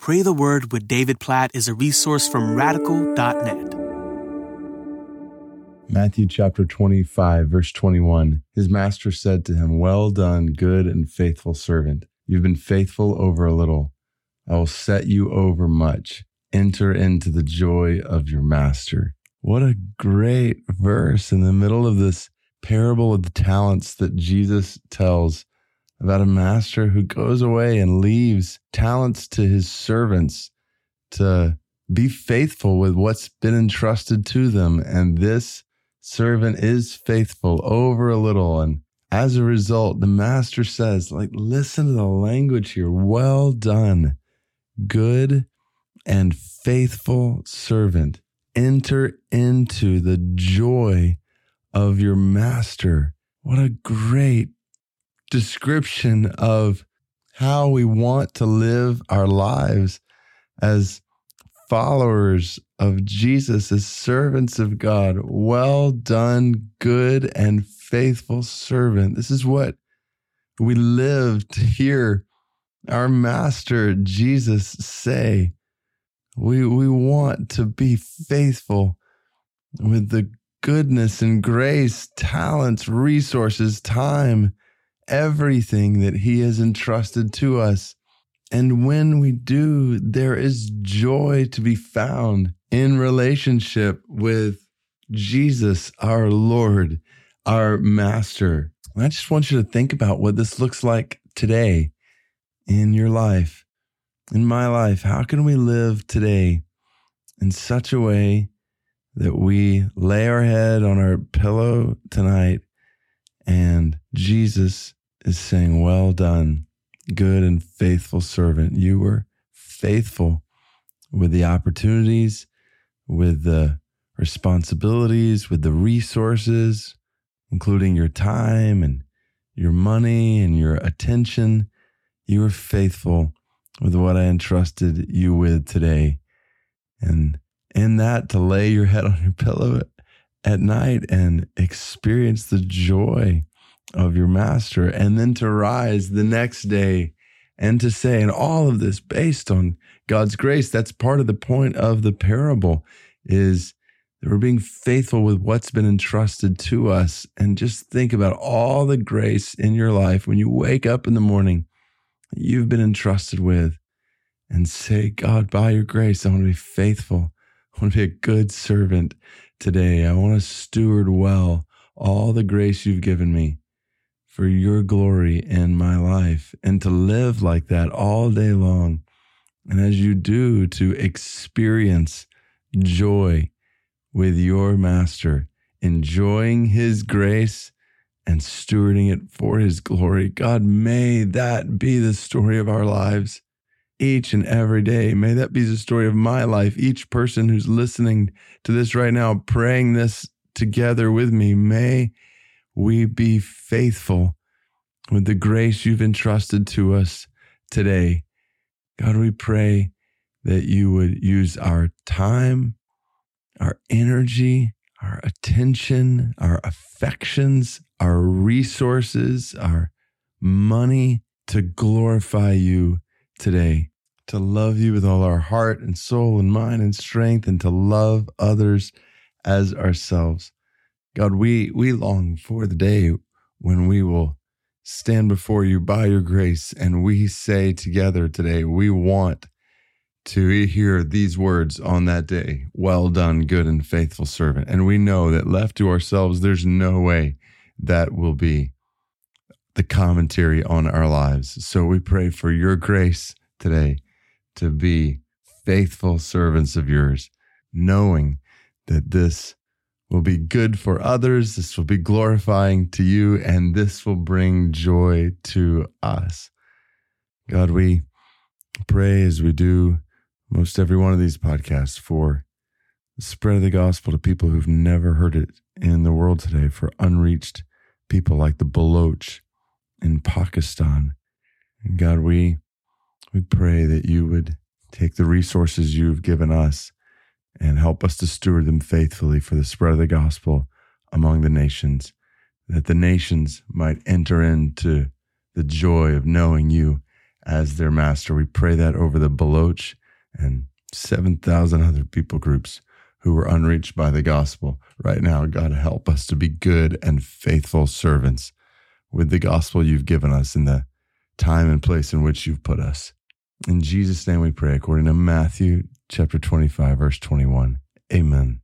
Pray the Word with David Platt is a resource from radical.net. Matthew chapter 25, verse 21. His master said to him, Well done, good and faithful servant. You've been faithful over a little. I will set you over much. Enter into the joy of your master. What a great verse in the middle of this parable of the talents that Jesus tells about a master who goes away and leaves talents to his servants to be faithful with what's been entrusted to them. And this servant is faithful over a little. And as a result, the master says, like, listen to the language here. Well done, good and faithful servant. Enter into the joy of your master. What a great description of how we want to live our lives as followers of Jesus, as servants of God. Well done, good and faithful servant. This is what we live to hear our master Jesus say. We, we want to be faithful with the goodness and grace, talents, resources, time everything that He has entrusted to us. And when we do, there is joy to be found in relationship with Jesus, our Lord, our Master. I just want you to think about what this looks like today in your life, in my life. How can we live today in such a way that we lay our head on our pillow tonight and Jesus is saying, Well done, good and faithful servant. You were faithful with the opportunities, with the responsibilities, with the resources, including your time and your money and your attention. You were faithful with what I entrusted you with today. And in that, to lay your head on your pillow at night and experience the joy of your master, and then to rise the next day and to say, and all of this based on God's grace. That's part of the point of the parable is that we're being faithful with what's been entrusted to us. And just think about all the grace in your life when you wake up in the morning you've been entrusted with and say, God, by your grace, I want to be faithful. I want to be a good servant today. I want to steward well all the grace you've given me for your glory in my life and to live like that all day long. And as you do, to experience joy with your master, enjoying his grace and stewarding it for his glory. God, may that be the story of our lives each and every day. May that be the story of my life. Each person who's listening to this right now, praying this together with me, may we be faithful with the grace you've entrusted to us today. God, we pray that you would use our time, our energy, our attention, our affections, our resources, our money to glorify you today, to love you with all our heart and soul and mind and strength, and to love others as ourselves. God, we, we long for the day when we will stand before you by your grace and we say together today, we want to hear these words on that day Well done, good and faithful servant. And we know that left to ourselves, there's no way that will be the commentary on our lives. So we pray for your grace today to be faithful servants of yours, knowing that this will be good for others. This will be glorifying to you, and this will bring joy to us. God, we pray as we do most every one of these podcasts for the spread of the gospel to people who've never heard it in the world today, for unreached people like the Baloch in Pakistan. And God, we we pray that you would take the resources you've given us and help us to steward them faithfully for the spread of the gospel among the nations, that the nations might enter into the joy of knowing you as their master. We pray that over the Baloch and 7,000 other people groups who were unreached by the gospel. Right now, God, help us to be good and faithful servants with the gospel you've given us in the time and place in which you've put us. In Jesus' name we pray, according to Matthew chapter 25, verse 21. Amen.